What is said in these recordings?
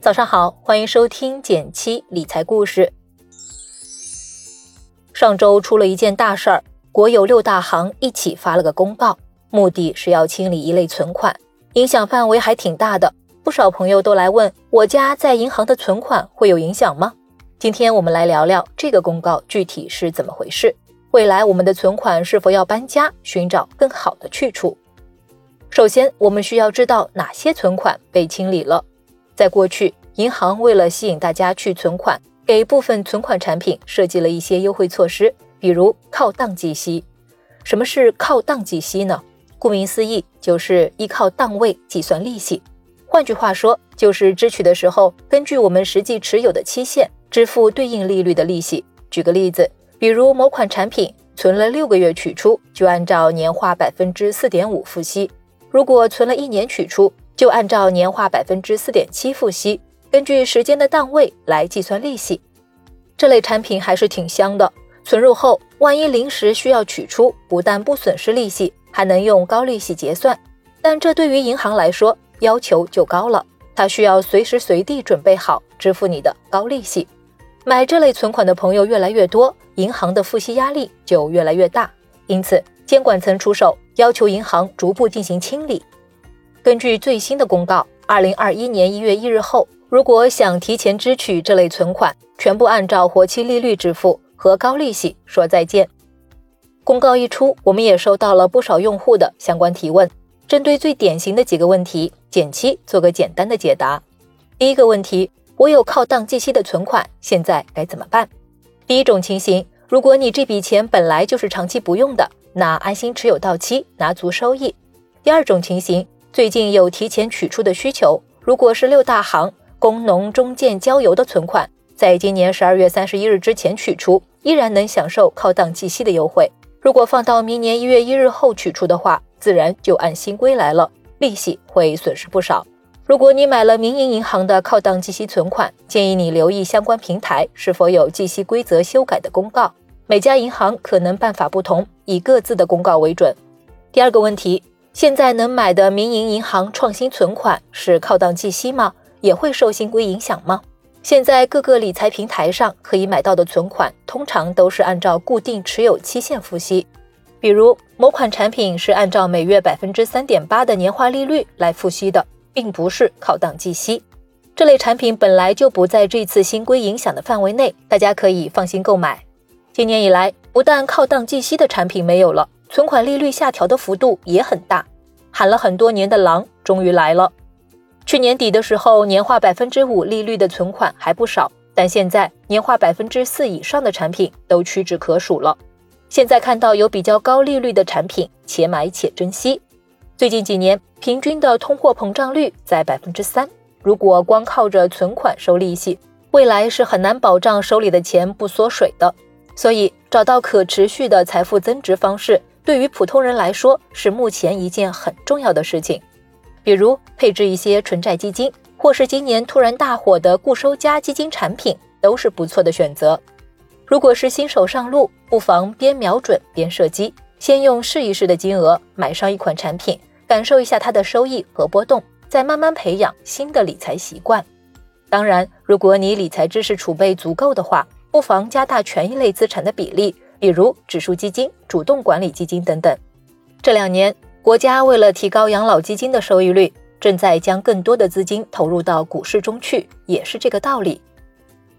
早上好，欢迎收听减七理财故事。上周出了一件大事儿，国有六大行一起发了个公告，目的是要清理一类存款，影响范围还挺大的。不少朋友都来问，我家在银行的存款会有影响吗？今天我们来聊聊这个公告具体是怎么回事，未来我们的存款是否要搬家，寻找更好的去处。首先，我们需要知道哪些存款被清理了。在过去，银行为了吸引大家去存款，给部分存款产品设计了一些优惠措施，比如靠档计息。什么是靠档计息呢？顾名思义，就是依靠档位计算利息。换句话说，就是支取的时候，根据我们实际持有的期限支付对应利率的利息。举个例子，比如某款产品存了六个月取出，就按照年化百分之四点五付息；如果存了一年取出，就按照年化百分之四点七付息，根据时间的档位来计算利息。这类产品还是挺香的，存入后万一临时需要取出，不但不损失利息，还能用高利息结算。但这对于银行来说要求就高了，它需要随时随地准备好支付你的高利息。买这类存款的朋友越来越多，银行的付息压力就越来越大，因此监管层出手，要求银行逐步进行清理。根据最新的公告，二零二一年一月一日后，如果想提前支取这类存款，全部按照活期利率支付，和高利息说再见。公告一出，我们也收到了不少用户的相关提问。针对最典型的几个问题，减七做个简单的解答。第一个问题，我有靠档计息的存款，现在该怎么办？第一种情形，如果你这笔钱本来就是长期不用的，那安心持有到期，拿足收益。第二种情形。最近有提前取出的需求，如果是六大行、工农中建交邮的存款，在今年十二月三十一日之前取出，依然能享受靠档计息的优惠。如果放到明年一月一日后取出的话，自然就按新规来了，利息会损失不少。如果你买了民营银行的靠档计息存款，建议你留意相关平台是否有计息规则修改的公告。每家银行可能办法不同，以各自的公告为准。第二个问题。现在能买的民营银行创新存款是靠档计息吗？也会受新规影响吗？现在各个理财平台上可以买到的存款，通常都是按照固定持有期限付息。比如某款产品是按照每月百分之三点八的年化利率来付息的，并不是靠档计息。这类产品本来就不在这次新规影响的范围内，大家可以放心购买。今年以来，不但靠档计息的产品没有了。存款利率下调的幅度也很大，喊了很多年的狼终于来了。去年底的时候，年化百分之五利率的存款还不少，但现在年化百分之四以上的产品都屈指可数了。现在看到有比较高利率的产品，且买且珍惜。最近几年平均的通货膨胀率在百分之三，如果光靠着存款收利息，未来是很难保障手里的钱不缩水的。所以，找到可持续的财富增值方式。对于普通人来说，是目前一件很重要的事情。比如配置一些纯债基金，或是今年突然大火的固收加基金产品，都是不错的选择。如果是新手上路，不妨边瞄准边射击，先用试一试的金额买上一款产品，感受一下它的收益和波动，再慢慢培养新的理财习惯。当然，如果你理财知识储备足够的话，不妨加大权益类资产的比例。比如指数基金、主动管理基金等等。这两年，国家为了提高养老基金的收益率，正在将更多的资金投入到股市中去，也是这个道理。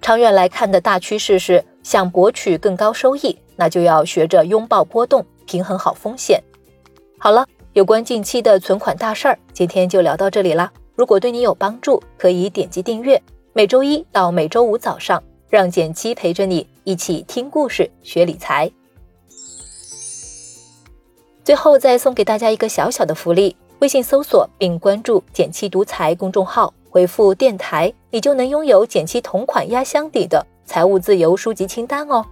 长远来看的大趋势是，想博取更高收益，那就要学着拥抱波动，平衡好风险。好了，有关近期的存款大事儿，今天就聊到这里啦。如果对你有帮助，可以点击订阅，每周一到每周五早上。让简七陪着你一起听故事、学理财。最后再送给大家一个小小的福利：微信搜索并关注“简七独裁公众号，回复“电台”，你就能拥有简七同款压箱底的财务自由书籍清单哦。